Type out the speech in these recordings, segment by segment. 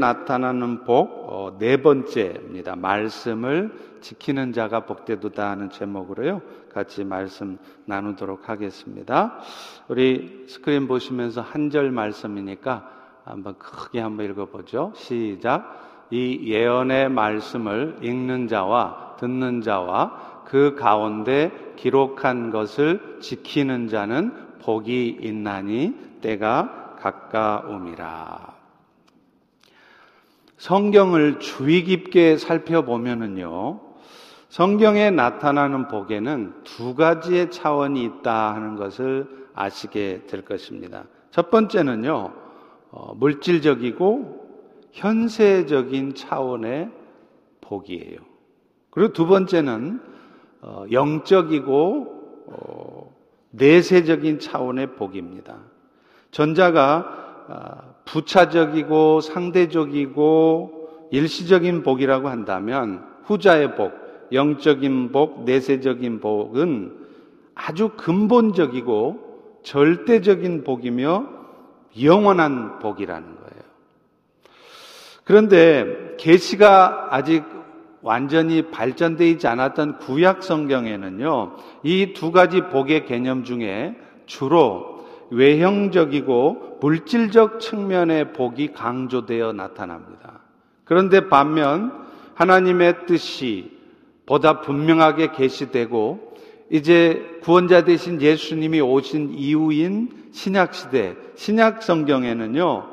나타나는 복 어, 네 번째입니다. 말씀을 지키는 자가 복되도다 하는 제목으로요. 같이 말씀 나누도록 하겠습니다. 우리 스크린 보시면서 한 절 말씀이니까 한번 크게 한번 읽어보죠. 시작. 이 예언의 말씀을 읽는 자와 듣는 자와 그 가운데 기록한 것을 지키는 자는 복이 있나니 때가 가까움이라. 성경을 주의 깊게 살펴보면은요, 성경에 나타나는 복에는 두 가지의 차원이 있다 하는 것을 아시게 될 것입니다. 첫 번째는요, 어, 물질적이고 현세적인 차원의 복이에요. 그리고 두 번째는 어, 영적이고 어, 내세적인 차원의 복입니다. 전자가 아, 부차적이고 상대적이고 일시적인 복이라고 한다면 후자의 복, 영적인 복, 내세적인 복은 아주 근본적이고 절대적인 복이며 영원한 복이라는 거예요. 그런데 계시가 아직 완전히 발전되어 있지 않았던 구약 성경에는요, 이 두 가지 복의 개념 중에 주로 외형적이고 물질적 측면의 복이 강조되어 나타납니다. 그런데 반면 하나님의 뜻이 보다 분명하게 계시되고 이제 구원자 되신 예수님이 오신 이후인 신약 시대, 신약 성경에는요,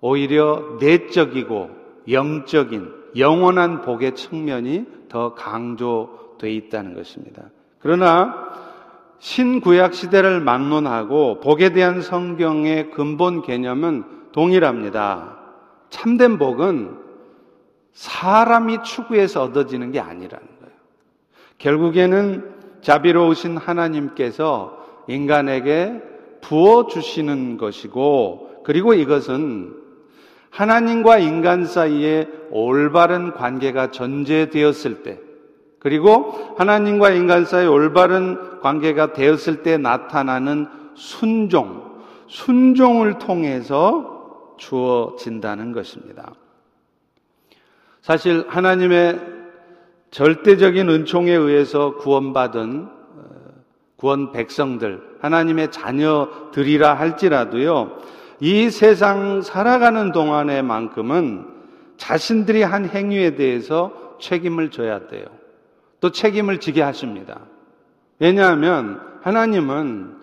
오히려 내적이고 영적인 영원한 복의 측면이 더 강조되어 있다는 것입니다. 그러나 신구약 시대를 막론하고 복에 대한 성경의 근본 개념은 동일합니다. 참된 복은 사람이 추구해서 얻어지는 게 아니라는 거예요. 결국에는 자비로우신 하나님께서 인간에게 부어주시는 것이고, 그리고 이것은 하나님과 인간 사이에 올바른 관계가 전제되었을 때, 그리고 하나님과 인간 사이 올바른 관계가 되었을 때 나타나는 순종, 순종을 통해서 주어진다는 것입니다. 사실 하나님의 절대적인 은총에 의해서 구원받은 어, 구원 백성들, 하나님의 자녀들이라 할지라도요, 이 세상 살아가는 동안에만큼은 자신들이 한 행위에 대해서 책임을 져야 돼요. 또 책임을 지게 하십니다. 왜냐하면 하나님은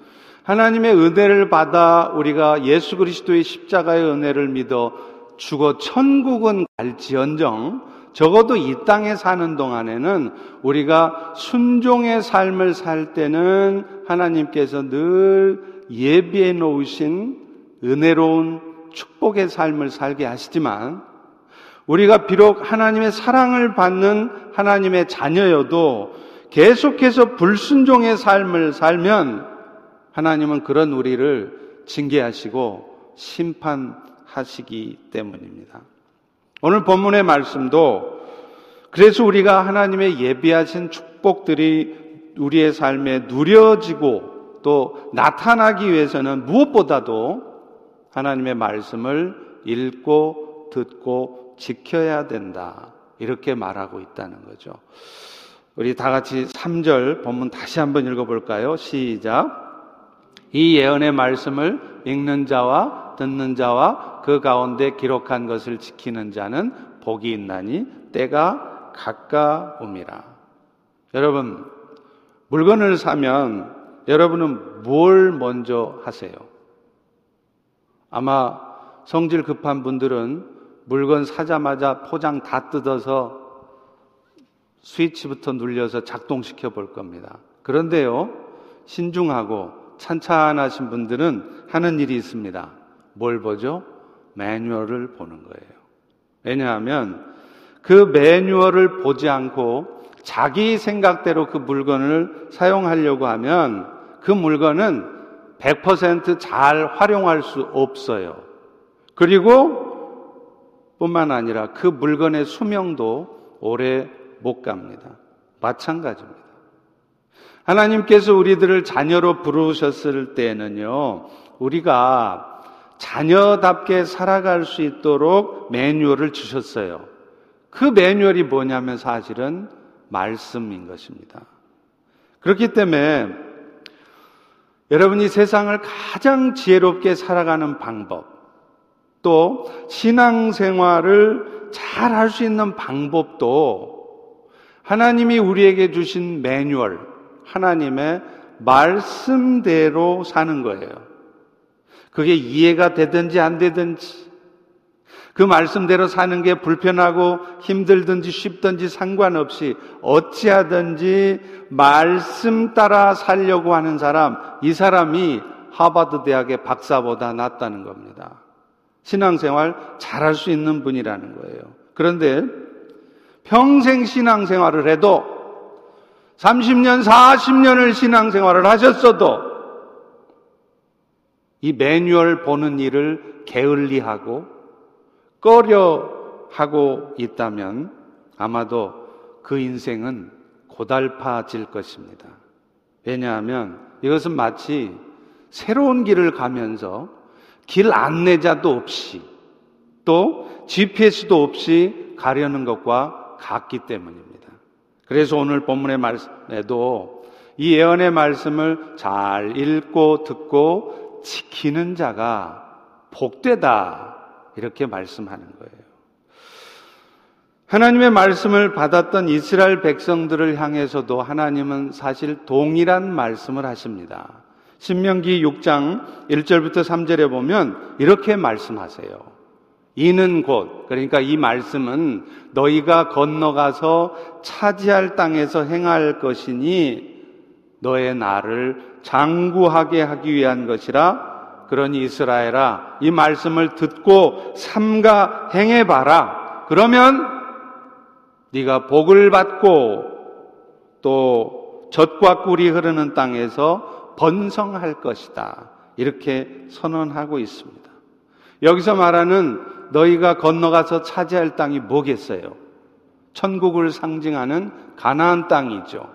하나님의 은혜를 받아 우리가 예수 그리스도의 십자가의 은혜를 믿어 죽어 천국은 갈지언정 적어도 이 땅에 사는 동안에는 우리가 순종의 삶을 살 때는 하나님께서 늘 예비해 놓으신 은혜로운 축복의 삶을 살게 하시지만 우리가 비록 하나님의 사랑을 받는 하나님의 자녀여도 계속해서 불순종의 삶을 살면 하나님은 그런 우리를 징계하시고 심판하시기 때문입니다. 오늘 본문의 말씀도 그래서 우리가 하나님의 예비하신 축복들이 우리의 삶에 누려지고 또 나타나기 위해서는 무엇보다도 하나님의 말씀을 읽고 듣고 지켜야 된다. 이렇게 말하고 있다는 거죠. 우리 다 같이 3절 본문 다시 한번 읽어볼까요? 시작. 이 예언의 말씀을 읽는 자와 듣는 자와 그 가운데 기록한 것을 지키는 자는 복이 있나니 때가 가까움이라. 여러분, 물건을 사면 여러분은 뭘 먼저 하세요? 아마 성질 급한 분들은 물건 사자마자 포장 다 뜯어서 스위치부터 눌려서 작동시켜 볼 겁니다. 그런데요, 신중하고 찬찬하신 분들은 하는 일이 있습니다. 뭘 보죠? 매뉴얼을 보는 거예요. 왜냐하면 그 매뉴얼을 보지 않고 자기 생각대로 그 물건을 사용하려고 하면 그 물건은 100%잘 활용할 수 없어요. 그리고 뿐만 아니라 그 물건의 수명도 오래 못 갑니다. 마찬가지입니다. 하나님께서 우리들을 자녀로 부르셨을 때는요, 우리가 자녀답게 살아갈 수 있도록 매뉴얼을 주셨어요. 그 매뉴얼이 뭐냐면 사실은 말씀인 것입니다. 그렇기 때문에 여러분이 세상을 가장 지혜롭게 살아가는 방법, 또 신앙생활을 잘 할 수 있는 방법도 하나님이 우리에게 주신 매뉴얼, 하나님의 말씀대로 사는 거예요. 그게 이해가 되든지 안 되든지, 그 말씀대로 사는 게 불편하고 힘들든지 쉽든지 상관없이 어찌하든지 말씀 따라 살려고 하는 사람, 이 사람이 하버드 대학의 박사보다 낫다는 겁니다. 신앙생활 잘할 수 있는 분이라는 거예요. 그런데 평생 신앙생활을 해도 30년, 40년을 신앙생활을 하셨어도 이 매뉴얼 보는 일을 게을리하고 꺼려 하고 있다면 아마도 그 인생은 고달파질 것입니다. 왜냐하면 이것은 마치 새로운 길을 가면서 길 안내자도 없이 또 GPS도 없이 가려는 것과 같기 때문입니다. 그래서 오늘 본문의 말씀에도 이 예언의 말씀을 잘 읽고 듣고 지키는 자가 복되다 이렇게 말씀하는 거예요. 하나님의 말씀을 받았던 이스라엘 백성들을 향해서도 하나님은 사실 동일한 말씀을 하십니다. 신명기 6장 1절부터 3절에 보면 이렇게 말씀하세요. 이는 곧, 그러니까 이 말씀은 너희가 건너가서 차지할 땅에서 행할 것이니 너의 나를 장구하게 하기 위한 것이라 그러니 이스라엘아 이 말씀을 듣고 삼가 행해 봐라. 그러면 네가 복을 받고 또 젖과 꿀이 흐르는 땅에서 번성할 것이다. 이렇게 선언하고 있습니다. 여기서 말하는 너희가 건너가서 차지할 땅이 뭐겠어요? 천국을 상징하는 가나안 땅이죠.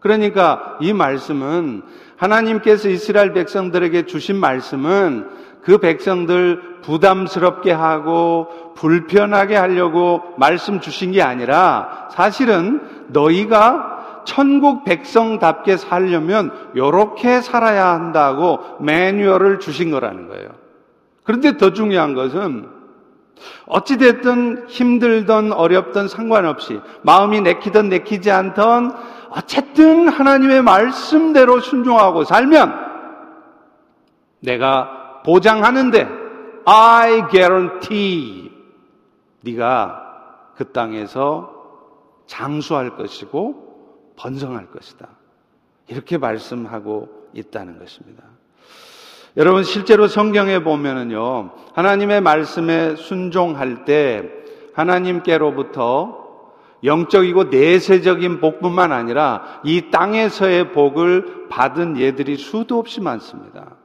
그러니까 이 말씀은 하나님께서 이스라엘 백성들에게 주신 말씀은 그 백성들 부담스럽게 하고 불편하게 하려고 말씀 주신 게 아니라 사실은 너희가 천국 백성답게 살려면 이렇게 살아야 한다고 매뉴얼을 주신 거라는 거예요. 그런데 더 중요한 것은 어찌됐든 힘들던 어렵던 상관없이 마음이 내키든 내키지 않던 어쨌든 하나님의 말씀대로 순종하고 살면 내가 보장하는데 I guarantee 네가 그 땅에서 장수할 것이고 번성할 것이다. 이렇게 말씀하고 있다는 것입니다. 여러분 실제로 성경에 보면은요. 하나님의 말씀에 순종할 때 하나님께로부터 영적이고 내세적인 복뿐만 아니라 이 땅에서의 복을 받은 예들이 수도 없이 많습니다.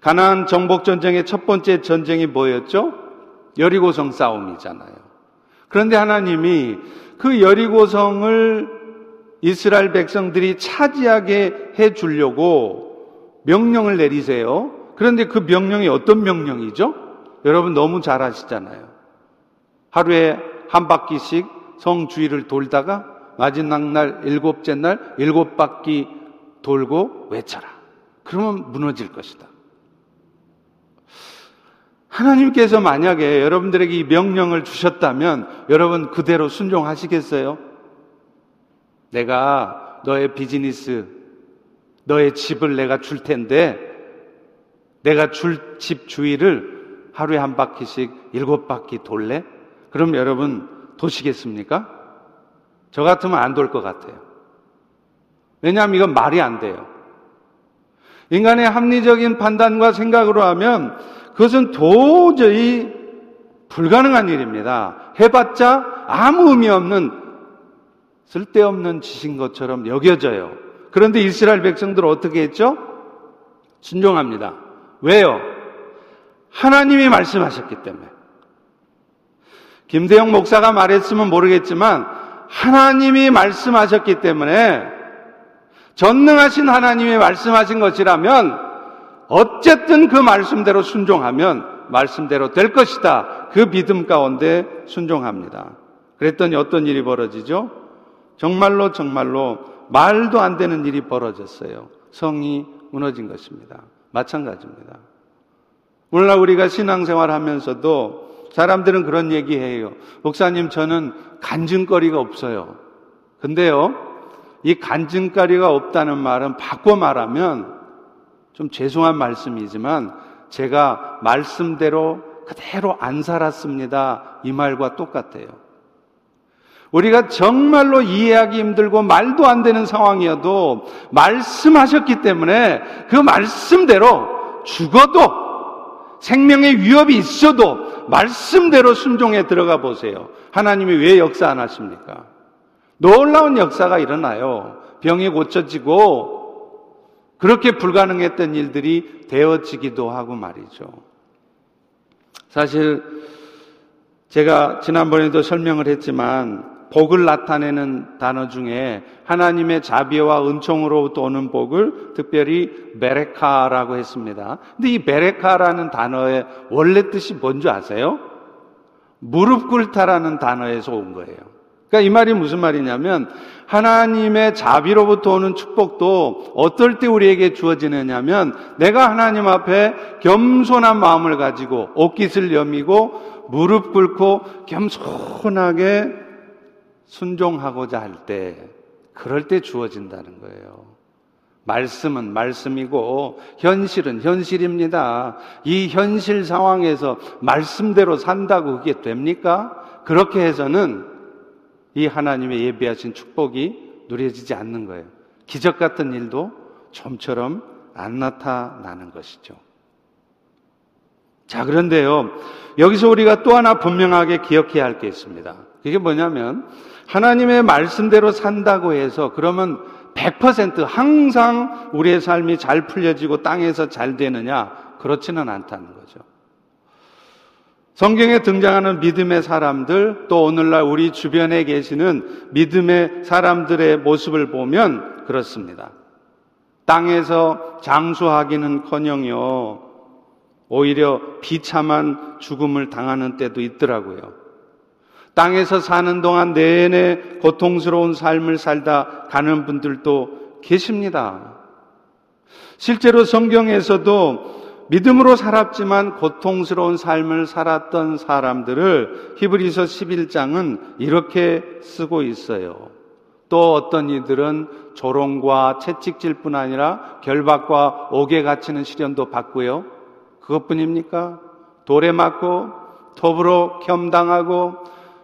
가나안 정복 전쟁의 첫 번째 전쟁이 뭐였죠? 여리고성 싸움이잖아요. 그런데 하나님이 그 여리고성을 이스라엘 백성들이 차지하게 해 주려고 명령을 내리세요. 그런데 그 명령이 어떤 명령이죠? 여러분 너무 잘 아시잖아요. 하루에 한 바퀴씩 성 주위를 돌다가 마지막 날 일곱째 날 일곱 바퀴 돌고 외쳐라. 그러면 무너질 것이다. 하나님께서 만약에 여러분들에게 이 명령을 주셨다면 여러분 그대로 순종하시겠어요? 내가 너의 비즈니스, 너의 집을 내가 줄 텐데 내가 줄 집 주위를 하루에 한 바퀴씩 일곱 바퀴 돌래? 그럼 여러분 도시겠습니까? 저 같으면 안 돌 것 같아요. 왜냐하면 이건 말이 안 돼요. 인간의 합리적인 판단과 생각으로 하면 그것은 도저히 불가능한 일입니다. 해봤자 아무 의미 없는 쓸데없는 짓인 것처럼 여겨져요. 그런데 이스라엘 백성들 어떻게 했죠? 순종합니다. 왜요? 하나님이 말씀하셨기 때문에. 김대영 목사가 말했으면 모르겠지만 하나님이 말씀하셨기 때문에 전능하신 하나님이 말씀하신 것이라면 어쨌든 그 말씀대로 순종하면 말씀대로 될 것이다. 그 믿음 가운데 순종합니다. 그랬더니 어떤 일이 벌어지죠? 정말로 정말로 말도 안 되는 일이 벌어졌어요. 성이 무너진 것입니다. 마찬가지입니다. 오늘날 우리가 신앙생활 하면서도 사람들은 그런 얘기 해요. 목사님, 저는 간증거리가 없어요. 근데요, 이 간증거리가 없다는 말은 바꿔 말하면 좀 죄송한 말씀이지만 제가 말씀대로 그대로 안 살았습니다. 이 말과 똑같아요. 우리가 정말로 이해하기 힘들고 말도 안 되는 상황이어도 말씀하셨기 때문에 그 말씀대로 죽어도 생명의 위협이 있어도 말씀대로 순종에 들어가 보세요. 하나님이 왜 역사 안 하십니까? 놀라운 역사가 일어나요. 병이 고쳐지고 그렇게 불가능했던 일들이 되어지기도 하고 말이죠. 사실 제가 지난번에도 설명을 했지만 복을 나타내는 단어 중에 하나님의 자비와 은총으로부터 오는 복을 특별히 베레카라고 했습니다. 근데 이 베레카라는 단어의 원래 뜻이 뭔지 아세요? 무릎 꿇다라는 단어에서 온 거예요. 그러니까 이 말이 무슨 말이냐면 하나님의 자비로부터 오는 축복도 어떨 때 우리에게 주어지느냐면 내가 하나님 앞에 겸손한 마음을 가지고 옷깃을 여미고 무릎 꿇고 겸손하게 순종하고자 할 때, 그럴 때 주어진다는 거예요. 말씀은 말씀이고, 현실은 현실입니다. 이 현실 상황에서 말씀대로 산다고 그게 됩니까? 그렇게 해서는 이 하나님의 예비하신 축복이 누려지지 않는 거예요. 기적 같은 일도 좀처럼 안 나타나는 것이죠. 자, 그런데요. 여기서 우리가 또 하나 분명하게 기억해야 할 게 있습니다. 그게 뭐냐면 하나님의 말씀대로 산다고 해서 그러면 100% 항상 우리의 삶이 잘 풀려지고 땅에서 잘 되느냐? 그렇지는 않다는 거죠. 성경에 등장하는 믿음의 사람들, 또 오늘날 우리 주변에 계시는 믿음의 사람들의 모습을 보면 그렇습니다. 땅에서 장수하기는 커녕요, 오히려 비참한 죽음을 당하는 때도 있더라고요. 땅에서 사는 동안 내내 고통스러운 삶을 살다 가는 분들도 계십니다. 실제로 성경에서도 믿음으로 살았지만 고통스러운 삶을 살았던 사람들을 히브리서 11장은 이렇게 쓰고 있어요. 또 어떤 이들은 조롱과 채찍질 뿐 아니라 결박과 옥에 갇히는 시련도 받고요. 그것뿐입니까? 돌에 맞고 톱으로 겸당하고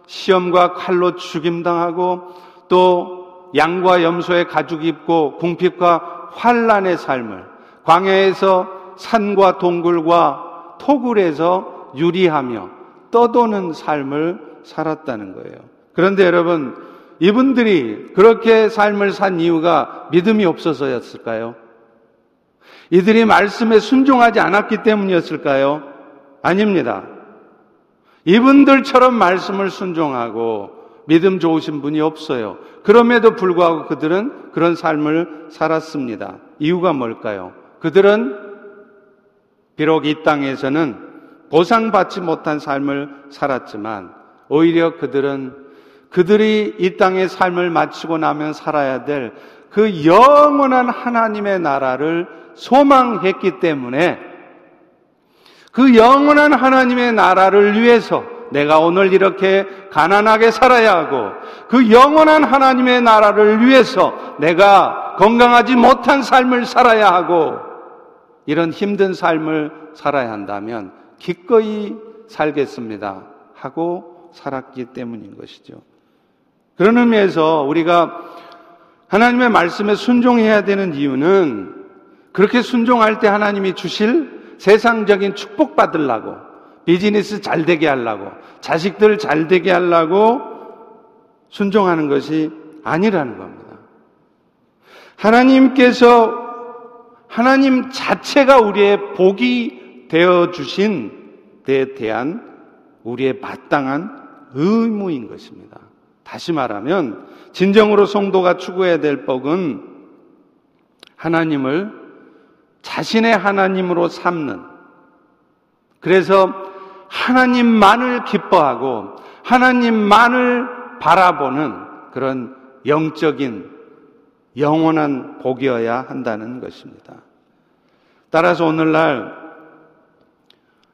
시험과 칼로 죽임당하고 또 양과 염소의 가죽 입고 궁핍과 환란의 삶을 광야에서 산과 동굴과 토굴에서 유리하며 떠도는 삶을 살았다는 거예요. 그런데 여러분, 이분들이 그렇게 삶을 산 이유가 믿음이 없어서였을까요? 이들이 말씀에 순종하지 않았기 때문이었을까요? 아닙니다. 이분들처럼 말씀을 순종하고 믿음 좋으신 분이 없어요. 그럼에도 불구하고 그들은 그런 삶을 살았습니다. 이유가 뭘까요? 그들은 비록 이 땅에서는 보상받지 못한 삶을 살았지만 오히려 그들은 그들이 이 땅의 삶을 마치고 나면 살아야 될 그 영원한 하나님의 나라를 소망했기 때문에 그 영원한 하나님의 나라를 위해서 내가 오늘 이렇게 가난하게 살아야 하고 그 영원한 하나님의 나라를 위해서 내가 건강하지 못한 삶을 살아야 하고 이런 힘든 삶을 살아야 한다면 기꺼이 살겠습니다 하고 살았기 때문인 것이죠. 그런 의미에서 우리가 하나님의 말씀에 순종해야 되는 이유는 그렇게 순종할 때 하나님이 주실 세상적인 축복 받으려고 비즈니스 잘 되게 하려고 자식들 잘 되게 하려고 순종하는 것이 아니라는 겁니다. 하나님께서 하나님 자체가 우리의 복이 되어 주신 데 대한 우리의 마땅한 의무인 것입니다. 다시 말하면 진정으로 성도가 추구해야 될 복은 하나님을 자신의 하나님으로 삼는 그래서 하나님만을 기뻐하고 하나님만을 바라보는 그런 영적인 영원한 복이어야 한다는 것입니다. 따라서 오늘날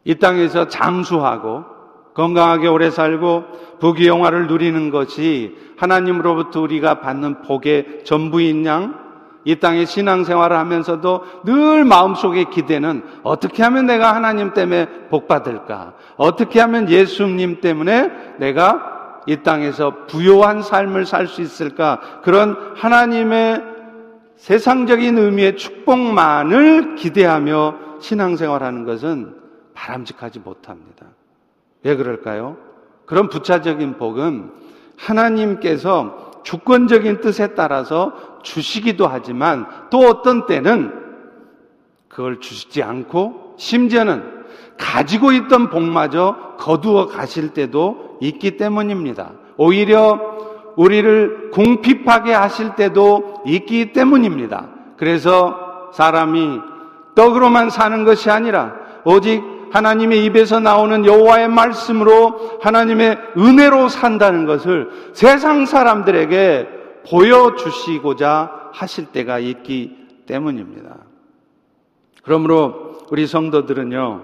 이 땅에서 장수하고 건강하게 오래 살고 부귀영화를 누리는 것이 하나님으로부터 우리가 받는 복의 전부인 양, 이 땅에 신앙생활을 하면서도 늘 마음속에 기대는 어떻게 하면 내가 하나님 때문에 복 받을까? 어떻게 하면 예수님 때문에 내가 이 땅에서 부요한 삶을 살 수 있을까? 그런 하나님의 세상적인 의미의 축복만을 기대하며 신앙생활하는 것은 바람직하지 못합니다. 왜 그럴까요? 그런 부차적인 복은 하나님께서 주권적인 뜻에 따라서 주시기도 하지만 또 어떤 때는 그걸 주시지 않고 심지어는 가지고 있던 복마저 거두어 가실 때도 있기 때문입니다. 오히려 우리를 궁핍하게 하실 때도 있기 때문입니다. 그래서 사람이 떡으로만 사는 것이 아니라 오직 하나님의 입에서 나오는 여호와의 말씀으로 하나님의 은혜로 산다는 것을 세상 사람들에게 보여주시고자 하실 때가 있기 때문입니다. 그러므로 우리 성도들은요,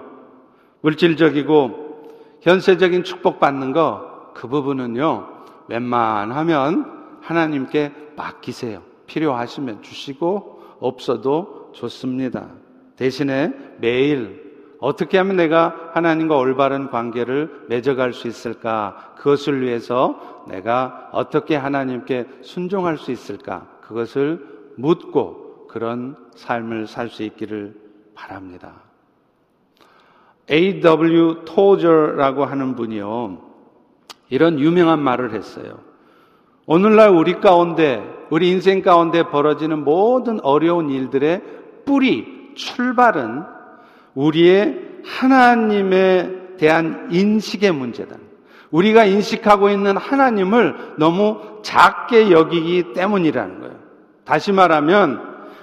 물질적이고 현세적인 축복받는 거, 그 부분은요, 웬만하면 하나님께 맡기세요. 필요하시면 주시고, 없어도 좋습니다. 대신에 매일 어떻게 하면 내가 하나님과 올바른 관계를 맺어갈 수 있을까? 그것을 위해서 내가 어떻게 하나님께 순종할 수 있을까? 그것을 묻고 그런 삶을 살 수 있기를 바랍니다. A.W. 토저라고 하는 분이요. 이런 유명한 말을 했어요. 오늘날 우리 가운데, 우리 인생 가운데 벌어지는 모든 어려운 일들의 뿌리, 출발은 우리의 하나님에 대한 인식의 문제다. 우리가 인식하고 있는 하나님을 너무 작게 여기기 때문이라는 거예요. 다시 말하면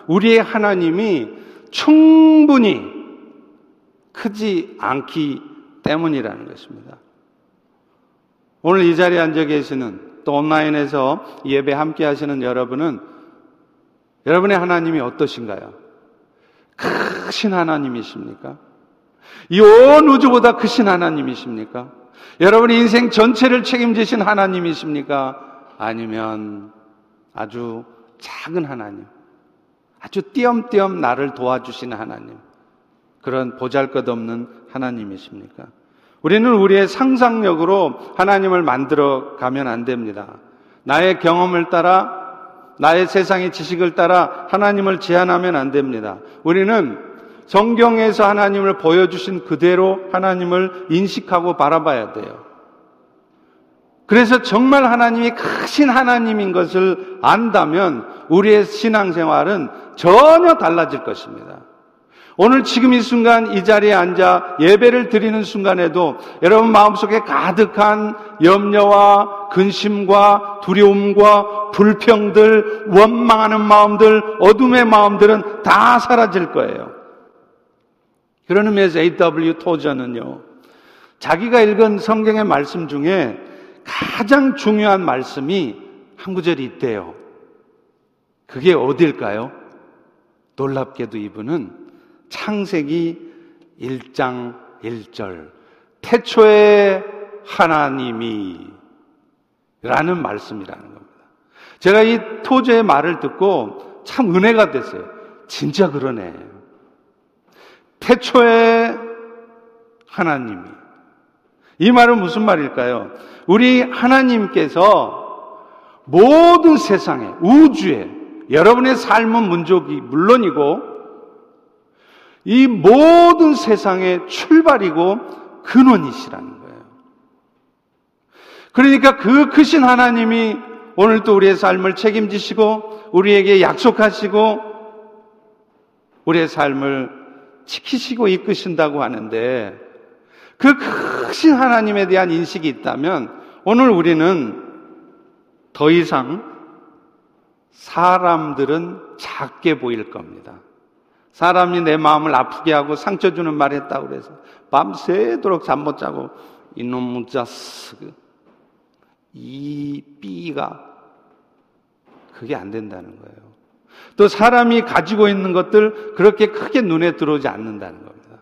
우리의 하나님이 충분히 크지 않기 때문이라는 것입니다. 오늘 이 자리에 앉아 계시는 또 온라인에서 예배 함께 하시는 여러분은 여러분의 하나님이 어떠신가요? 크신 하나님이십니까? 이 온 우주보다 크신 하나님이십니까? 여러분의 인생 전체를 책임지신 하나님이십니까? 아니면 아주 작은 하나님, 아주 띄엄띄엄 나를 도와주시는 하나님, 그런 보잘 것 없는 하나님이십니까? 우리는 우리의 상상력으로 하나님을 만들어 가면 안 됩니다. 나의 경험을 따라 나의 세상의 지식을 따라 하나님을 제한하면 안 됩니다. 우리는 성경에서 하나님을 보여주신 그대로 하나님을 인식하고 바라봐야 돼요. 그래서 정말 하나님이 크신 하나님인 것을 안다면 우리의 신앙생활은 전혀 달라질 것입니다. 오늘 지금 이 순간 이 자리에 앉아 예배를 드리는 순간에도 여러분 마음속에 가득한 염려와 근심과 두려움과 불평들, 원망하는 마음들, 어둠의 마음들은 다 사라질 거예요. 그런 의미에서 A.W. 토저는요, 자기가 읽은 성경의 말씀 중에 가장 중요한 말씀이 한 구절이 있대요. 그게 어딜까요? 놀랍게도 이분은 창세기 1장 1절 태초에 하나님이 라는 말씀이라는 겁니다. 제가 이 토저의 말을 듣고 참 은혜가 됐어요. 진짜 그러네. 태초에 하나님이. 이 말은 무슨 말일까요? 우리 하나님께서 모든 세상에, 우주에, 여러분의 삶은 문족이 물론이고, 이 모든 세상의 출발이고 근원이시라는 거예요. 그러니까 그 크신 하나님이 오늘 또 우리의 삶을 책임지시고 우리에게 약속하시고 우리의 삶을 지키시고 이끄신다고 하는데 그 크신 하나님에 대한 인식이 있다면 오늘 우리는 더 이상 사람들은 작게 보일 겁니다. 사람이 내 마음을 아프게 하고 상처 주는 말 했다고 그래서 밤새도록 잠 못 자고 이놈 문자스 이 삐가 그게 안 된다는 거예요. 또 사람이 가지고 있는 것들 그렇게 크게 눈에 들어오지 않는다는 겁니다.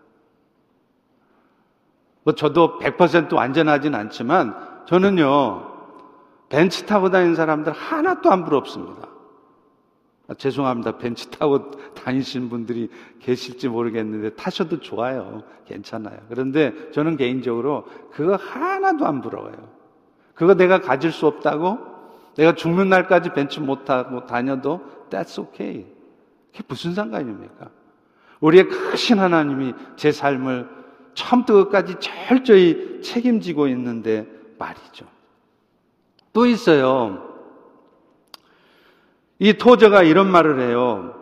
뭐 저도 100% 완전하진 않지만 저는요 벤치 타고 다니는 사람들 하나도 안 부럽습니다. 아, 죄송합니다. 벤치 타고 다니시는 분들이 계실지 모르겠는데 타셔도 좋아요. 괜찮아요. 그런데 저는 개인적으로 그거 하나도 안 부러워요. 그거 내가 가질 수 없다고 내가 죽는 날까지 벤치 못 타고 다녀도 that's okay. 그게 무슨 상관입니까? 우리의 크신 하나님이 제 삶을 처음부터 끝까지 철저히 책임지고 있는데 말이죠. 또 있어요. 이 토저가 이런 말을 해요.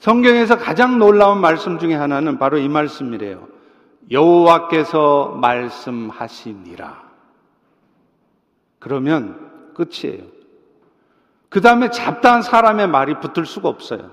성경에서 가장 놀라운 말씀 중에 하나는 바로 이 말씀이래요. 여호와께서 말씀하시니라. 그러면 끝이에요. 그 다음에 잡다한 사람의 말이 붙을 수가 없어요.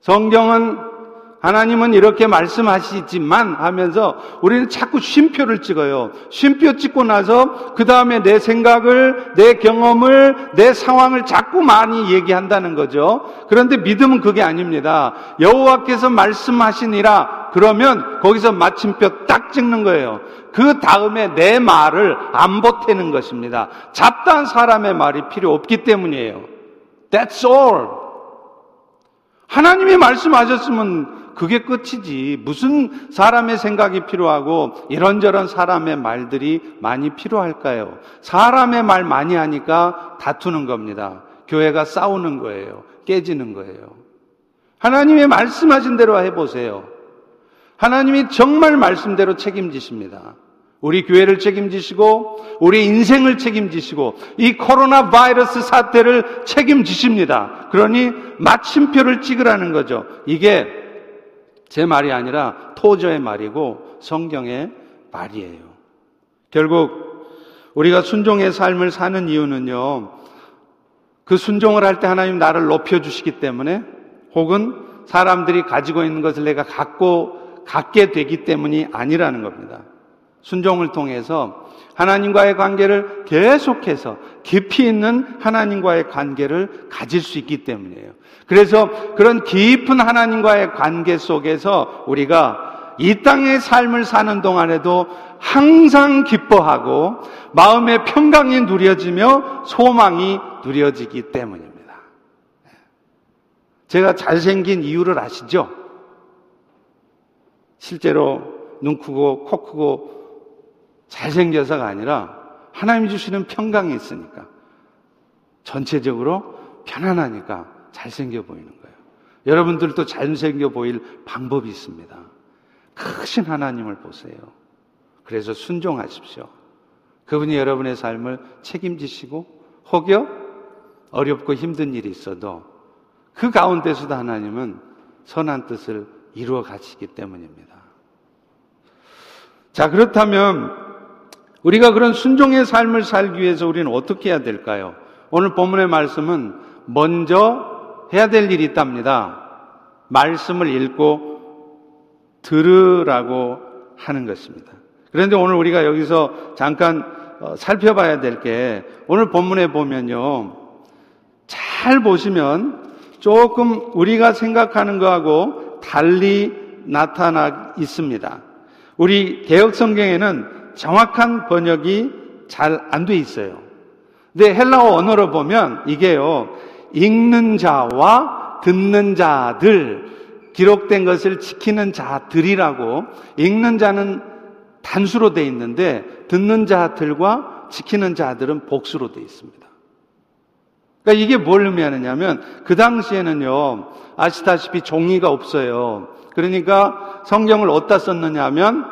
성경은 하나님은 이렇게 말씀하시지만 하면서 우리는 자꾸 쉼표를 찍어요. 쉼표 찍고 나서 그 다음에 내 생각을, 내 경험을, 내 상황을 자꾸 많이 얘기한다는 거죠. 그런데 믿음은 그게 아닙니다. 여호와께서 말씀하시니라 그러면 거기서 마침표 딱 찍는 거예요. 그 다음에 내 말을 안 보태는 것입니다. 잡다한 사람의 말이 필요 없기 때문이에요. That's all. 하나님이 말씀하셨으면 그게 끝이지. 무슨 사람의 생각이 필요하고 이런저런 사람의 말들이 많이 필요할까요? 사람의 말 많이 하니까 다투는 겁니다. 교회가 싸우는 거예요. 깨지는 거예요. 하나님의 말씀하신 대로 해보세요. 하나님이 정말 말씀대로 책임지십니다. 우리 교회를 책임지시고 우리 인생을 책임지시고 이 코로나 바이러스 사태를 책임지십니다. 그러니 마침표를 찍으라는 거죠. 이게 제 말이 아니라 토저의 말이고 성경의 말이에요. 결국 우리가 순종의 삶을 사는 이유는요. 그 순종을 할 때 하나님 나를 높여 주시기 때문에 혹은 사람들이 가지고 있는 것을 내가 갖고 갖게 되기 때문이 아니라는 겁니다. 순종을 통해서 하나님과의 관계를 계속해서 깊이 있는 하나님과의 관계를 가질 수 있기 때문이에요. 그래서 그런 깊은 하나님과의 관계 속에서 우리가 이 땅의 삶을 사는 동안에도 항상 기뻐하고 마음의 평강이 누려지며 소망이 누려지기 때문입니다. 제가 잘생긴 이유를 아시죠? 실제로 눈 크고 코 크고 잘생겨서가 아니라 하나님이 주시는 평강이 있으니까 전체적으로 편안하니까 잘생겨 보이는 거예요. 여러분들도 잘생겨 보일 방법이 있습니다. 크신 하나님을 보세요. 그래서 순종하십시오. 그분이 여러분의 삶을 책임지시고 혹여 어렵고 힘든 일이 있어도 그 가운데서도 하나님은 선한 뜻을 이루어 가시기 때문입니다. 자, 그렇다면 우리가 그런 순종의 삶을 살기 위해서 우리는 어떻게 해야 될까요? 오늘 본문의 말씀은 먼저 해야 될 일이 있답니다. 말씀을 읽고 들으라고 하는 것입니다. 그런데 오늘 우리가 여기서 잠깐 어, 살펴봐야 될 게 오늘 본문에 보면요. 잘 보시면 조금 우리가 생각하는 거하고 달리 나타나 있습니다. 우리 개혁 성경에는 정확한 번역이 잘 안 돼 있어요. 근데 헬라어 언어로 보면 이게요, 읽는 자와 듣는 자들, 기록된 것을 지키는 자들이라고, 읽는 자는 단수로 돼 있는데, 듣는 자들과 지키는 자들은 복수로 돼 있습니다. 그러니까 이게 뭘 의미하느냐면, 그 당시에는요, 아시다시피 종이가 없어요. 그러니까 성경을 어디다 썼느냐 하면,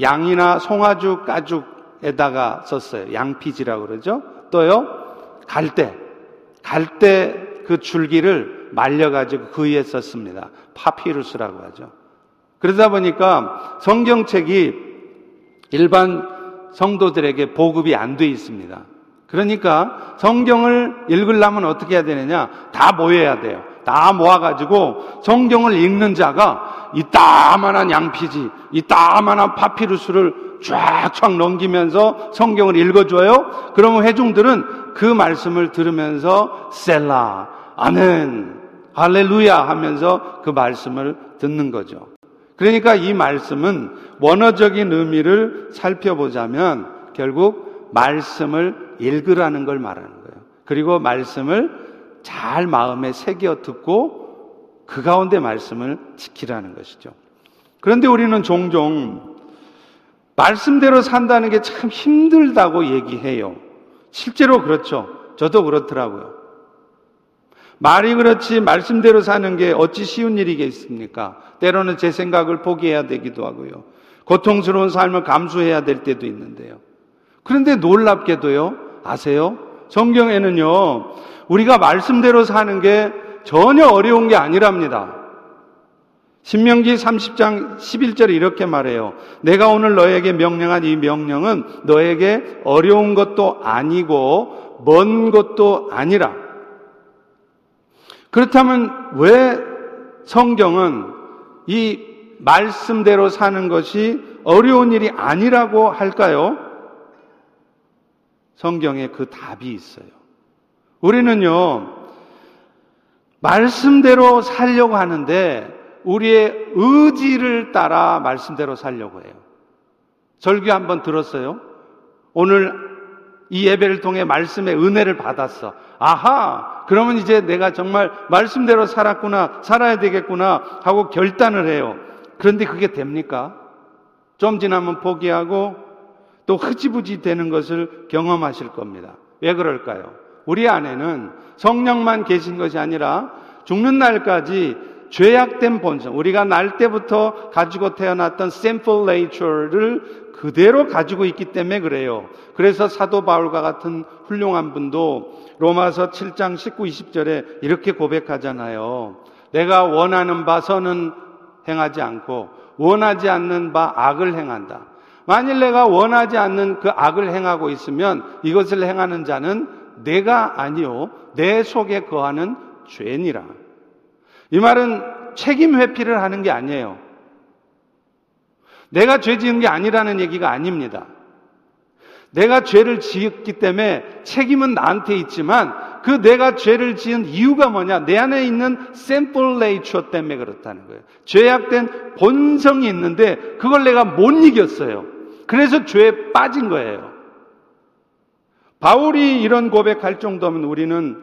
양이나 송아주 가죽에다가 썼어요. 양피지라고 그러죠. 또요, 갈대. 갈대 그 줄기를 말려가지고 그 위에 썼습니다. 파피루스라고 하죠. 그러다 보니까 성경책이 일반 성도들에게 보급이 안 돼 있습니다. 그러니까 성경을 읽으려면 어떻게 해야 되느냐? 다 모여야 돼요. 다 모아가지고 성경을 읽는 자가 이따만한 양피지, 이따만한 파피루스를 쫙쫙 넘기면서 성경을 읽어줘요. 그러면 회중들은 그 말씀을 들으면서 셀라, 아멘, 할렐루야 하면서 그 말씀을 듣는 거죠. 그러니까 이 말씀은 원어적인 의미를 살펴보자면 결국 말씀을 읽으라는 걸 말하는 거예요. 그리고 말씀을 잘 마음에 새겨 듣고 그 가운데 말씀을 지키라는 것이죠. 그런데 우리는 종종 말씀대로 산다는 게 참 힘들다고 얘기해요. 실제로 그렇죠. 저도 그렇더라고요. 말이 그렇지 말씀대로 사는 게 어찌 쉬운 일이겠습니까? 때로는 제 생각을 포기해야 되기도 하고요. 고통스러운 삶을 감수해야 될 때도 있는데요. 그런데 놀랍게도요, 아세요? 성경에는요, 우리가 말씀대로 사는 게 전혀 어려운 게 아니랍니다. 신명기 30장 11절에 이렇게 말해요. 내가 오늘 너에게 명령한 이 명령은 너에게 어려운 것도 아니고 먼 것도 아니라 그렇다면 왜 성경은 이 말씀대로 사는 것이 어려운 일이 아니라고 할까요? 성경에 그 답이 있어요. 우리는요, 말씀대로 살려고 하는데 우리의 의지를 따라 말씀대로 살려고 해요. 절규 한번 들었어요? 오늘 이 예배를 통해 말씀의 은혜를 받았어. 아하! 그러면 이제 내가 정말 말씀대로 살았구나, 살아야 되겠구나 하고 결단을 해요. 그런데 그게 됩니까? 좀 지나면 포기하고 또 흐지부지 되는 것을 경험하실 겁니다. 왜 그럴까요? 우리 안에는 성령만 계신 것이 아니라 죽는 날까지 죄악된 본성, 우리가 날 때부터 가지고 태어났던 sinful nature를 그대로 가지고 있기 때문에 그래요. 그래서 사도 바울과 같은 훌륭한 분도 로마서 7장 19, 20절에 이렇게 고백하잖아요. 내가 원하는 바 선은 행하지 않고 원하지 않는 바 악을 행한다. 만일 내가 원하지 않는 그 악을 행하고 있으면 이것을 행하는 자는 내가 아니요 내 속에 거하는 죄니라. 이 말은 책임 회피를 하는 게 아니에요. 내가 죄 지은 게 아니라는 얘기가 아닙니다. 내가 죄를 지었기 때문에 책임은 나한테 있지만 그 내가 죄를 지은 이유가 뭐냐? 내 안에 있는 샘플 네이처 때문에 그렇다는 거예요. 죄악된 본성이 있는데 그걸 내가 못 이겼어요. 그래서 죄에 빠진 거예요. 바울이 이런 고백할 정도면 우리는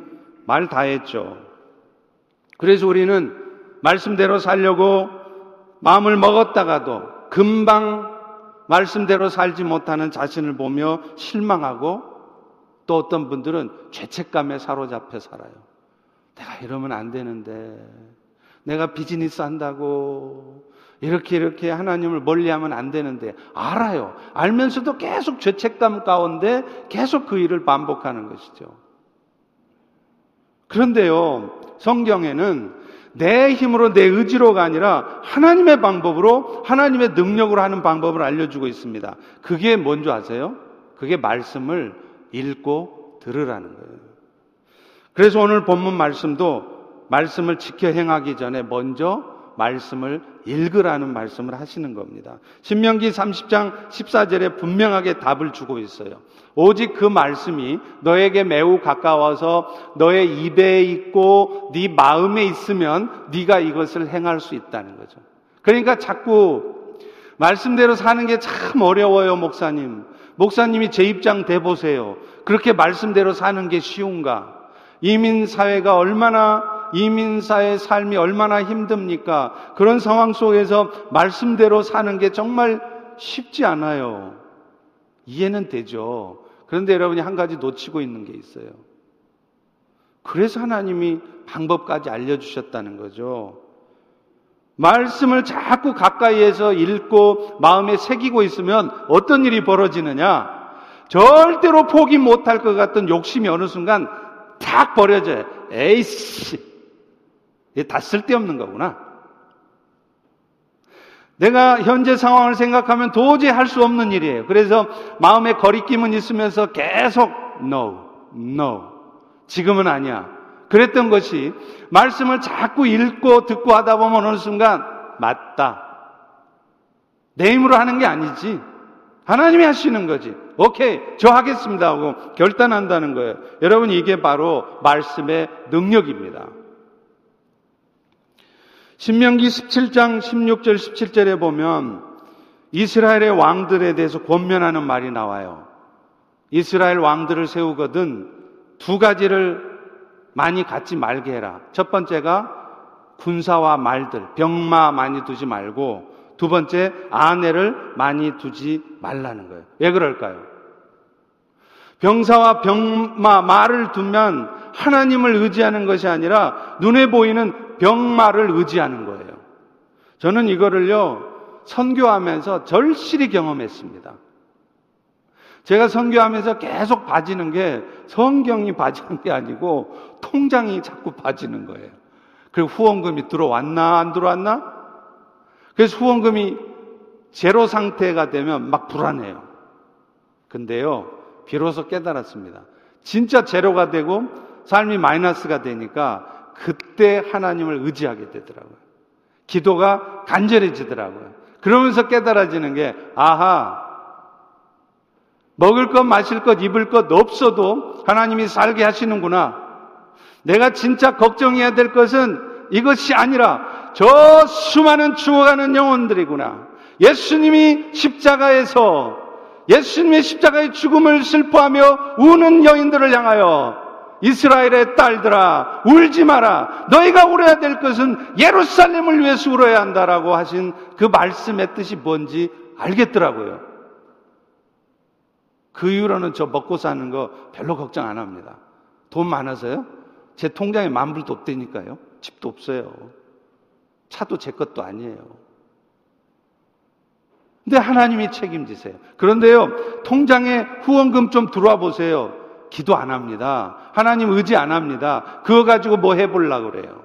말 다 했죠. 그래서 우리는 말씀대로 살려고 마음을 먹었다가도 금방 말씀대로 살지 못하는 자신을 보며 실망하고 또 어떤 분들은 죄책감에 사로잡혀 살아요. 내가 이러면 안 되는데, 내가 비즈니스 한다고, 이렇게 이렇게 하나님을 멀리 하면 안 되는데, 알아요. 알면서도 계속 죄책감 가운데 계속 그 일을 반복하는 것이죠. 그런데요, 성경에는 내 힘으로 내 의지로가 아니라 하나님의 방법으로 하나님의 능력으로 하는 방법을 알려주고 있습니다. 그게 뭔지 아세요? 그게 말씀을 읽고 들으라는 거예요. 그래서 오늘 본문 말씀도 말씀을 지켜 행하기 전에 먼저 말씀을 읽으라는 말씀을 하시는 겁니다. 신명기 30장 14절에 분명하게 답을 주고 있어요. 오직 그 말씀이 너에게 매우 가까워서 너의 입에 있고 네 마음에 있으면 네가 이것을 행할 수 있다는 거죠. 그러니까 자꾸 말씀대로 사는 게 참 어려워요, 목사님. 목사님이 제 입장 돼 보세요. 그렇게 말씀대로 사는 게 쉬운가? 이민 사회가 얼마나 이민사의 삶이 얼마나 힘듭니까? 그런 상황 속에서 말씀대로 사는 게 정말 쉽지 않아요. 이해는 되죠. 그런데 여러분이 한 가지 놓치고 있는 게 있어요. 그래서 하나님이 방법까지 알려주셨다는 거죠. 말씀을 자꾸 가까이에서 읽고 마음에 새기고 있으면 어떤 일이 벌어지느냐? 절대로 포기 못할 것 같은 욕심이 어느 순간 탁 버려져요. 에이씨, 다 쓸데없는 거구나. 내가 현재 상황을 생각하면 도저히 할 수 없는 일이에요. 그래서 마음에 거리낌은 있으면서 계속 no, no. 지금은 아니야. 그랬던 것이 말씀을 자꾸 읽고 듣고 하다 보면 어느 순간 맞다. 내 힘으로 하는 게 아니지. 하나님이 하시는 거지. 오케이, 저 하겠습니다 하고 결단한다는 거예요. 여러분, 이게 바로 말씀의 능력입니다. 신명기 17장 16절 17절에 보면 이스라엘의 왕들에 대해서 권면하는 말이 나와요. 이스라엘 왕들을 세우거든 두 가지를 많이 갖지 말게 해라. 첫 번째가 군사와 말들, 병마 많이 두지 말고 두 번째 아내를 많이 두지 말라는 거예요. 왜 그럴까요? 병사와 병마 말을 두면 하나님을 의지하는 것이 아니라 눈에 보이는 병마를 의지하는 거예요. 저는 이거를요 선교하면서 절실히 경험했습니다. 제가 선교하면서 계속 봐지는 게 성경이 봐지는 게 아니고 통장이 자꾸 봐지는 거예요. 그리고 후원금이 들어왔나 안 들어왔나? 그래서 후원금이 제로 상태가 되면 막 불안해요. 근데요, 비로소 깨달았습니다. 진짜 제로가 되고 삶이 마이너스가 되니까 그때 하나님을 의지하게 되더라고요. 기도가 간절해지더라고요. 그러면서 깨달아지는 게, 아하, 먹을 것, 마실 것, 입을 것 없어도 하나님이 살게 하시는구나. 내가 진짜 걱정해야 될 것은 이것이 아니라 저 수많은 죽어가는 영혼들이구나. 예수님이 십자가에서 예수님의 십자가의 죽음을 슬퍼하며 우는 여인들을 향하여 이스라엘의 딸들아 울지 마라 너희가 울어야 될 것은 예루살렘을 위해서 울어야 한다라고 하신 그 말씀의 뜻이 뭔지 알겠더라고요. 그 이후로는 저 먹고 사는 거 별로 걱정 안 합니다. 돈 많아서요? 제 통장에 만불도 없다니까요. 집도 없어요. 차도 제 것도 아니에요. 근데 하나님이 책임지세요. 그런데요, 통장에 후원금 좀 들어와 보세요. 기도 안 합니다. 하나님 의지 안 합니다. 그거 가지고 뭐 해보려고 그래요.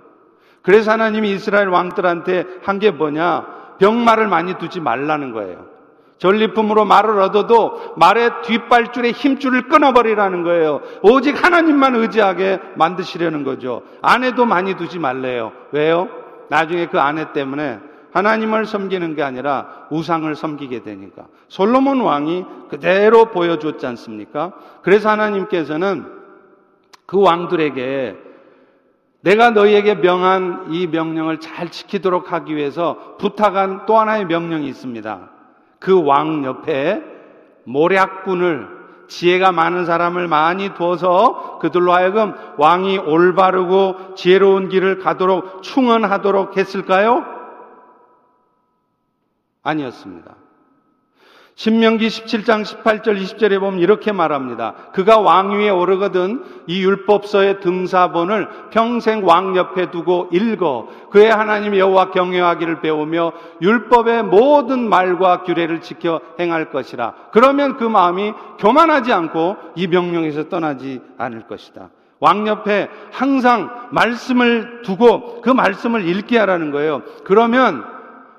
그래서 하나님이 이스라엘 왕들한테 한 게 뭐냐? 병말을 많이 두지 말라는 거예요. 전리품으로 말을 얻어도 말의 뒷발줄에 힘줄을 끊어버리라는 거예요. 오직 하나님만 의지하게 만드시려는 거죠. 아내도 많이 두지 말래요. 왜요? 나중에 그 아내 때문에 하나님을 섬기는 게 아니라 우상을 섬기게 되니까. 솔로몬 왕이 그대로 보여줬지 않습니까? 그래서 하나님께서는 그 왕들에게 내가 너희에게 명한 이 명령을 잘 지키도록 하기 위해서 부탁한 또 하나의 명령이 있습니다. 그 왕 옆에 모략군을 지혜가 많은 사람을 많이 두어서 그들로 하여금 왕이 올바르고 지혜로운 길을 가도록 충원하도록 했을까요? 아니었습니다. 신명기 17장 18절 20절에 보면 이렇게 말합니다. 그가 왕위에 오르거든 이 율법서의 등사본을 평생 왕 옆에 두고 읽어 그의 하나님 여호와 경외하기를 배우며 율법의 모든 말과 규례를 지켜 행할 것이라. 그러면 그 마음이 교만하지 않고 이 명령에서 떠나지 않을 것이다. 왕 옆에 항상 말씀을 두고 그 말씀을 읽게 하라는 거예요. 그러면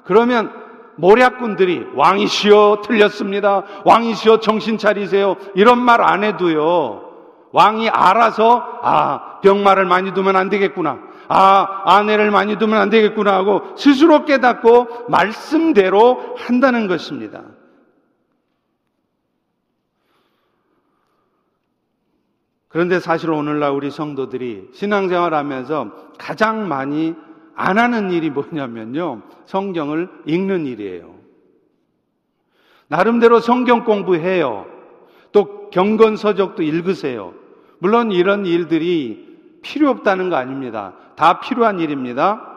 그러면 모략꾼들이 왕이시여 틀렸습니다. 왕이시여 정신 차리세요. 이런 말 안 해도요. 왕이 알아서 아 병마를 많이 두면 안 되겠구나. 아 아내를 많이 두면 안 되겠구나 하고 스스로 깨닫고 말씀대로 한다는 것입니다. 그런데 사실 오늘날 우리 성도들이 신앙생활 하면서 가장 많이 안 하는 일이 뭐냐면요. 성경을 읽는 일이에요. 나름대로 성경 공부해요. 또 경건서적도 읽으세요. 물론 이런 일들이 필요 없다는 거 아닙니다. 다 필요한 일입니다.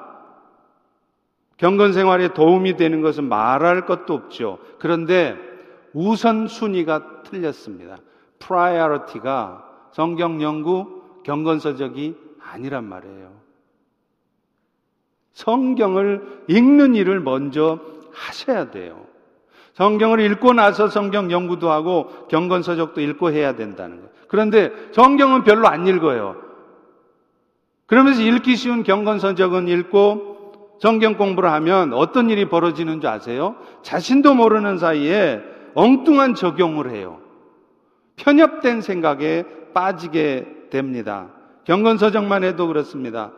경건 생활에 도움이 되는 것은 말할 것도 없죠. 그런데 우선순위가 틀렸습니다. priority가 성경 연구, 경건서적이 아니란 말이에요. 성경을 읽는 일을 먼저 하셔야 돼요. 성경을 읽고 나서 성경 연구도 하고 경건서적도 읽고 해야 된다는 거예요. 그런데 성경은 별로 안 읽어요. 그러면서 읽기 쉬운 경건서적은 읽고 성경 공부를 하면 어떤 일이 벌어지는 줄 아세요? 자신도 모르는 사이에 엉뚱한 적용을 해요. 편협된 생각에 빠지게 됩니다. 경건서적만 해도 그렇습니다.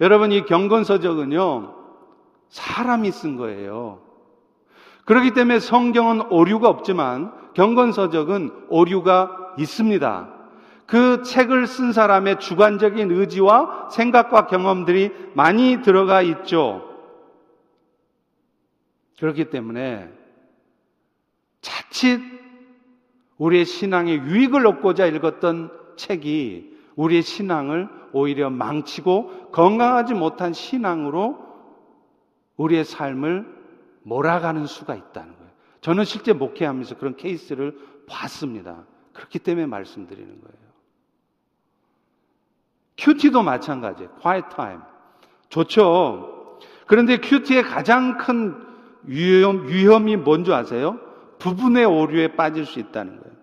여러분, 이 경건서적은요, 사람이 쓴 거예요. 그렇기 때문에 성경은 오류가 없지만 경건서적은 오류가 있습니다. 그 책을 쓴 사람의 주관적인 의지와 생각과 경험들이 많이 들어가 있죠. 그렇기 때문에 자칫 우리의 신앙에 유익을 얻고자 읽었던 책이 우리의 신앙을 오히려 망치고 건강하지 못한 신앙으로 우리의 삶을 몰아가는 수가 있다는 거예요. 저는 실제 목회하면서 그런 케이스를 봤습니다. 그렇기 때문에 말씀드리는 거예요. 큐티도 마찬가지예요. quiet time. 좋죠. 그런데 큐티의 가장 큰 위험, 위험이 뭔지 아세요? 부분의 오류에 빠질 수 있다는 거예요.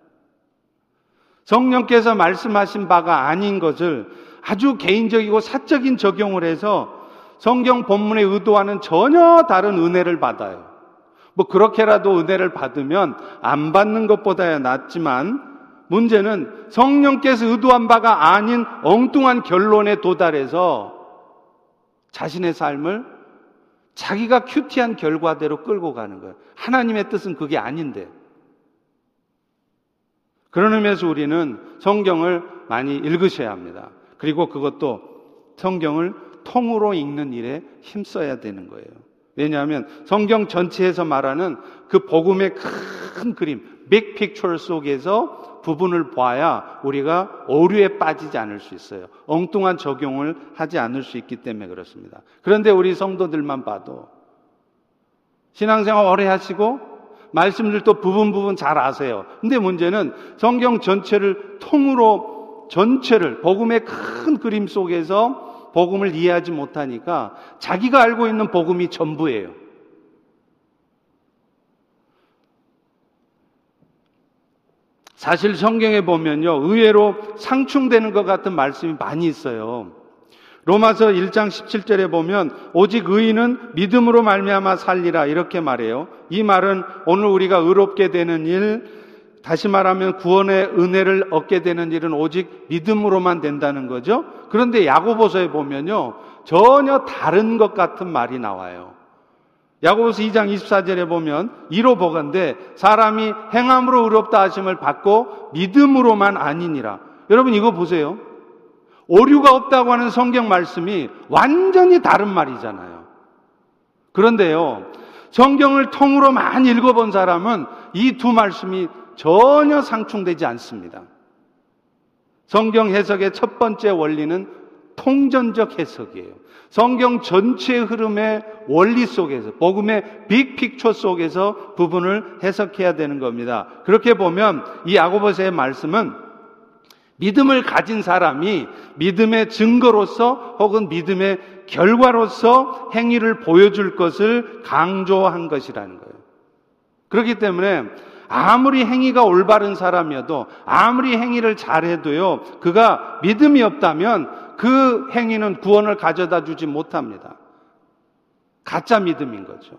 성령께서 말씀하신 바가 아닌 것을 아주 개인적이고 사적인 적용을 해서 성경 본문의 의도와는 전혀 다른 은혜를 받아요. 뭐 그렇게라도 은혜를 받으면 안 받는 것보다야 낫지만 문제는 성령께서 의도한 바가 아닌 엉뚱한 결론에 도달해서 자신의 삶을 자기가 큐티한 결과대로 끌고 가는 거예요. 하나님의 뜻은 그게 아닌데. 그런 의미에서 우리는 성경을 많이 읽으셔야 합니다. 그리고 그것도 성경을 통으로 읽는 일에 힘써야 되는 거예요. 왜냐하면 성경 전체에서 말하는 그 복음의 큰 그림, 빅 픽처 속에서 부분을 봐야 우리가 오류에 빠지지 않을 수 있어요. 엉뚱한 적용을 하지 않을 수 있기 때문에 그렇습니다. 그런데 우리 성도들만 봐도 신앙생활 오래 하시고 말씀들도 부분 부분 잘 아세요. 근데 문제는 성경 전체를 통으로 전체를 복음의 큰 그림 속에서 복음을 이해하지 못하니까 자기가 알고 있는 복음이 전부예요. 사실 성경에 보면요, 의외로 상충되는 것 같은 말씀이 많이 있어요. 로마서 1장 17절에 보면 오직 의인은 믿음으로 말미암아 살리라 이렇게 말해요. 이 말은 오늘 우리가 의롭게 되는 일, 다시 말하면 구원의 은혜를 얻게 되는 일은 오직 믿음으로만 된다는 거죠. 그런데 야고보서에 보면요. 전혀 다른 것 같은 말이 나와요. 야고보서 2장 24절에 보면 이로 보건대 사람이 행함으로 의롭다 하심을 받고 믿음으로만 아니니라. 여러분 이거 보세요. 오류가 없다고 하는 성경 말씀이 완전히 다른 말이잖아요. 그런데요. 성경을 통으로 많이 읽어본 사람은 이 두 말씀이 전혀 상충되지 않습니다. 성경 해석의 첫 번째 원리는 통전적 해석이에요. 성경 전체의 흐름의 원리 속에서, 복음의 빅픽처 속에서 부분을 해석해야 되는 겁니다. 그렇게 보면 이 야고보서의 말씀은 믿음을 가진 사람이 믿음의 증거로서 혹은 믿음의 결과로서 행위를 보여줄 것을 강조한 것이라는 거예요. 그렇기 때문에 아무리 행위가 올바른 사람이어도 아무리 행위를 잘해도요, 그가 믿음이 없다면 그 행위는 구원을 가져다 주지 못합니다. 가짜 믿음인 거죠.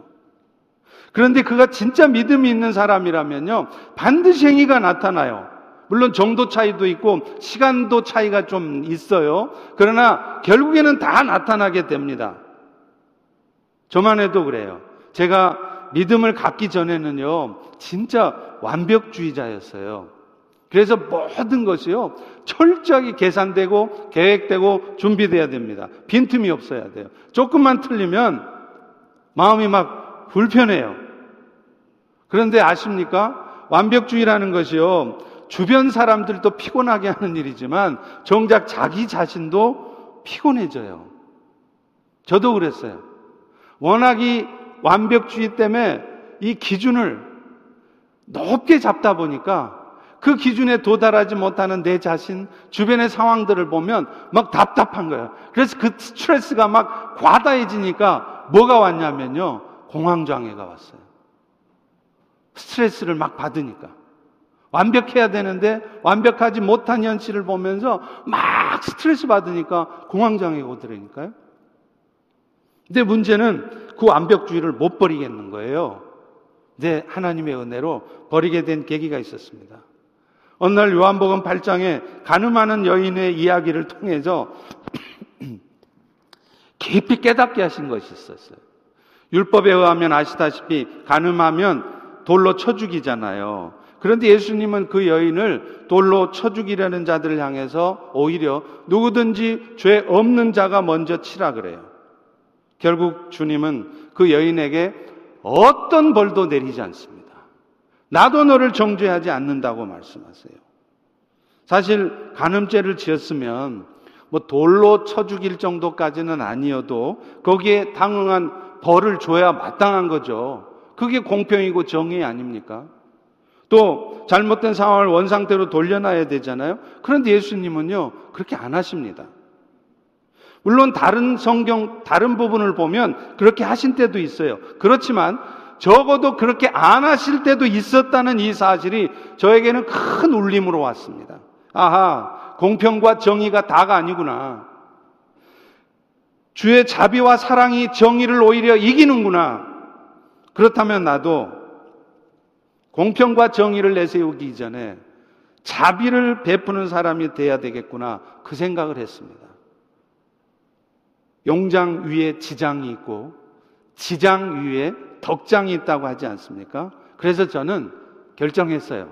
그런데 그가 진짜 믿음이 있는 사람이라면요, 반드시 행위가 나타나요. 물론 정도 차이도 있고 시간도 차이가 좀 있어요. 그러나 결국에는 다 나타나게 됩니다. 저만 해도 그래요. 제가 믿음을 갖기 전에는요, 진짜 완벽주의자였어요. 그래서 모든 것이요, 철저하게 계산되고 계획되고 준비돼야 됩니다. 빈틈이 없어야 돼요. 조금만 틀리면 마음이 막 불편해요. 그런데 아십니까? 완벽주의라는 것이요, 주변 사람들도 피곤하게 하는 일이지만 정작 자기 자신도 피곤해져요. 저도 그랬어요. 워낙 이 완벽주의 때문에 이 기준을 높게 잡다 보니까 그 기준에 도달하지 못하는 내 자신, 주변의 상황들을 보면 막 답답한 거예요. 그래서 그 스트레스가 막 과다해지니까 뭐가 왔냐면요. 공황장애가 왔어요. 스트레스를 막 받으니까. 완벽해야 되는데 완벽하지 못한 현실을 보면서 막 스트레스 받으니까 공황장애가 오더라니까요. 근데 문제는 그 완벽주의를 못 버리겠는 거예요. 근데 하나님의 은혜로 버리게 된 계기가 있었습니다. 어느 날 요한복음 8장에 가늠하는 여인의 이야기를 통해서 깊이 깨닫게 하신 것이 있었어요. 율법에 의하면 아시다시피 가늠하면 돌로 쳐 죽이잖아요. 그런데 예수님은 그 여인을 돌로 쳐 죽이려는 자들을 향해서 오히려 누구든지 죄 없는 자가 먼저 치라 그래요. 결국 주님은 그 여인에게 어떤 벌도 내리지 않습니다. 나도 너를 정죄하지 않는다고 말씀하세요. 사실 간음죄를 지었으면 뭐 돌로 쳐 죽일 정도까지는 아니어도 거기에 당응한 벌을 줘야 마땅한 거죠. 그게 공평이고 정의 아닙니까? 또 잘못된 상황을 원상태로 돌려놔야 되잖아요. 그런데 예수님은요, 그렇게 안 하십니다. 물론 다른 성경, 다른 부분을 보면 그렇게 하신 때도 있어요. 그렇지만 적어도 그렇게 안 하실 때도 있었다는 이 사실이 저에게는 큰 울림으로 왔습니다. 아하, 공평과 정의가 다가 아니구나. 주의 자비와 사랑이 정의를 오히려 이기는구나. 그렇다면 나도 공평과 정의를 내세우기 전에 자비를 베푸는 사람이 돼야 되겠구나. 그 생각을 했습니다. 용장 위에 지장이 있고 지장 위에 덕장이 있다고 하지 않습니까? 그래서 저는 결정했어요.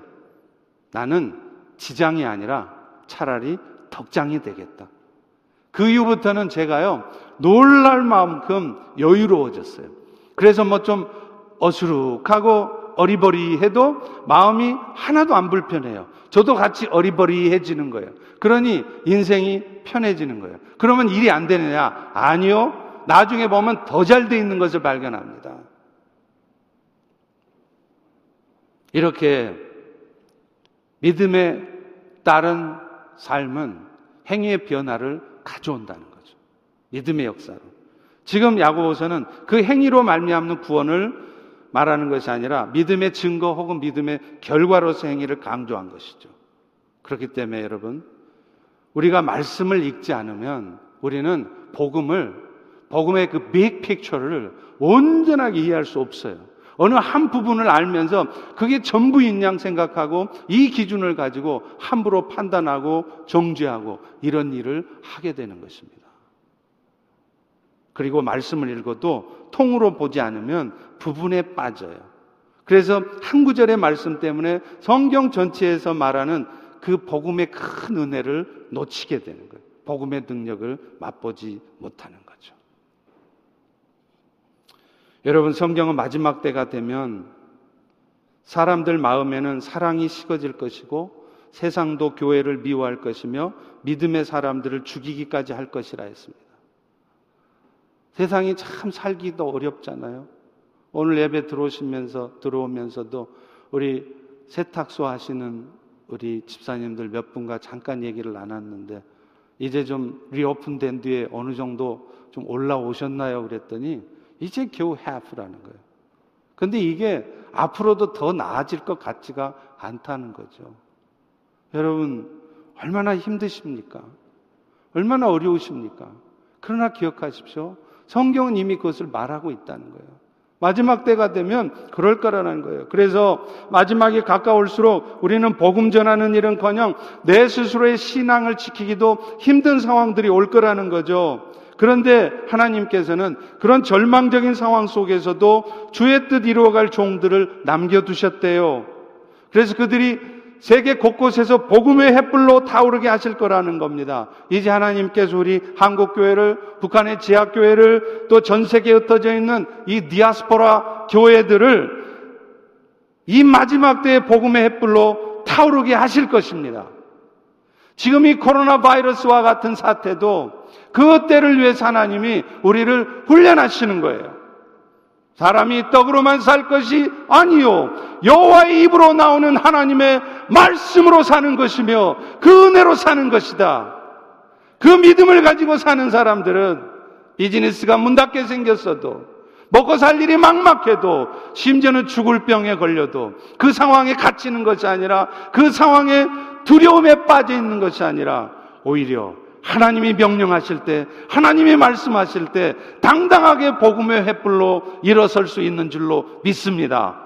나는 지장이 아니라 차라리 덕장이 되겠다. 그 이후부터는 제가요, 놀랄 만큼 여유로워졌어요. 그래서 뭐 좀 어수룩하고 어리버리해도 마음이 하나도 안 불편해요. 저도 같이 어리버리해지는 거예요. 그러니 인생이 편해지는 거예요. 그러면 일이 안 되느냐? 아니요. 나중에 보면 더 잘 돼 있는 것을 발견합니다. 이렇게 믿음에 따른 삶은 행위의 변화를 가져온다는 거죠. 믿음의 역사로. 지금 야고보서는 그 행위로 말미암는 구원을 말하는 것이 아니라 믿음의 증거 혹은 믿음의 결과로서 행위를 강조한 것이죠. 그렇기 때문에 여러분, 우리가 말씀을 읽지 않으면 우리는 복음을, 복음의 그 빅 픽처를 온전하게 이해할 수 없어요. 어느 한 부분을 알면서 그게 전부인 양 생각하고 이 기준을 가지고 함부로 판단하고 정죄하고 이런 일을 하게 되는 것입니다. 그리고 말씀을 읽어도 통으로 보지 않으면 부분에 빠져요. 그래서 한 구절의 말씀 때문에 성경 전체에서 말하는 그 복음의 큰 은혜를 놓치게 되는 거예요. 복음의 능력을 맛보지 못하는 거죠. 여러분, 성경은 마지막 때가 되면 사람들 마음에는 사랑이 식어질 것이고 세상도 교회를 미워할 것이며 믿음의 사람들을 죽이기까지 할 것이라 했습니다. 세상이 참 살기도 어렵잖아요. 오늘 예배 들어오시면서 들어오면서도 우리 세탁소 하시는 우리 집사님들 몇 분과 잠깐 얘기를 나눴는데 이제 좀 리오픈된 뒤에 어느 정도 좀 올라오셨나요? 그랬더니 이제 겨우 half라는 거예요. 근데 이게 앞으로도 더 나아질 것 같지가 않다는 거죠. 여러분, 얼마나 힘드십니까? 얼마나 어려우십니까? 그러나 기억하십시오. 성경은 이미 그것을 말하고 있다는 거예요. 마지막 때가 되면 그럴 거라는 거예요. 그래서 마지막이 가까울수록 우리는 복음 전하는 일은커녕 내 스스로의 신앙을 지키기도 힘든 상황들이 올 거라는 거죠. 그런데 하나님께서는 그런 절망적인 상황 속에서도 주의 뜻 이루어갈 종들을 남겨두셨대요. 그래서 그들이 세계 곳곳에서 복음의 햇불로 타오르게 하실 거라는 겁니다. 이제 하나님께서 우리 한국교회를, 북한의 지하교회를, 또 전 세계에 흩어져 있는 이 디아스포라 교회들을 이 마지막 때의 복음의 햇불로 타오르게 하실 것입니다. 지금 이 코로나 바이러스와 같은 사태도 그 때를 위해서 하나님이 우리를 훈련하시는 거예요. 사람이 떡으로만 살 것이 아니요 여호와의 입으로 나오는 하나님의 말씀으로 사는 것이며 그 은혜로 사는 것이다. 그 믿음을 가지고 사는 사람들은 비즈니스가 문 닫게 생겼어도 먹고 살 일이 막막해도 심지어는 죽을 병에 걸려도 그 상황에 갇히는 것이 아니라 그 상황에 두려움에 빠져 있는 것이 아니라 오히려 하나님이 명령하실 때, 하나님이 말씀하실 때 당당하게 복음의 횃불로 일어설 수 있는 줄로 믿습니다.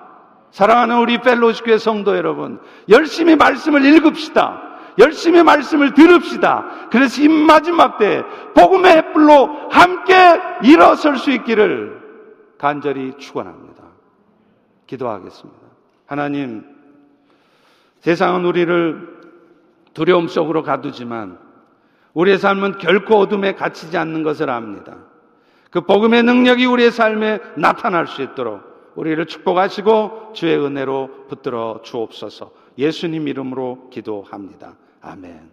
사랑하는 우리 펠로시 교회 성도 여러분, 열심히 말씀을 읽읍시다. 열심히 말씀을 들읍시다. 그래서 이 마지막 때 복음의 햇불로 함께 일어설 수 있기를 간절히 축원합니다. 기도하겠습니다. 하나님, 세상은 우리를 두려움 속으로 가두지만 우리의 삶은 결코 어둠에 갇히지 않는 것을 압니다. 그 복음의 능력이 우리의 삶에 나타날 수 있도록 우리를 축복하시고 주의 은혜로 붙들어 주옵소서 예수님 이름으로 기도합니다. 아멘.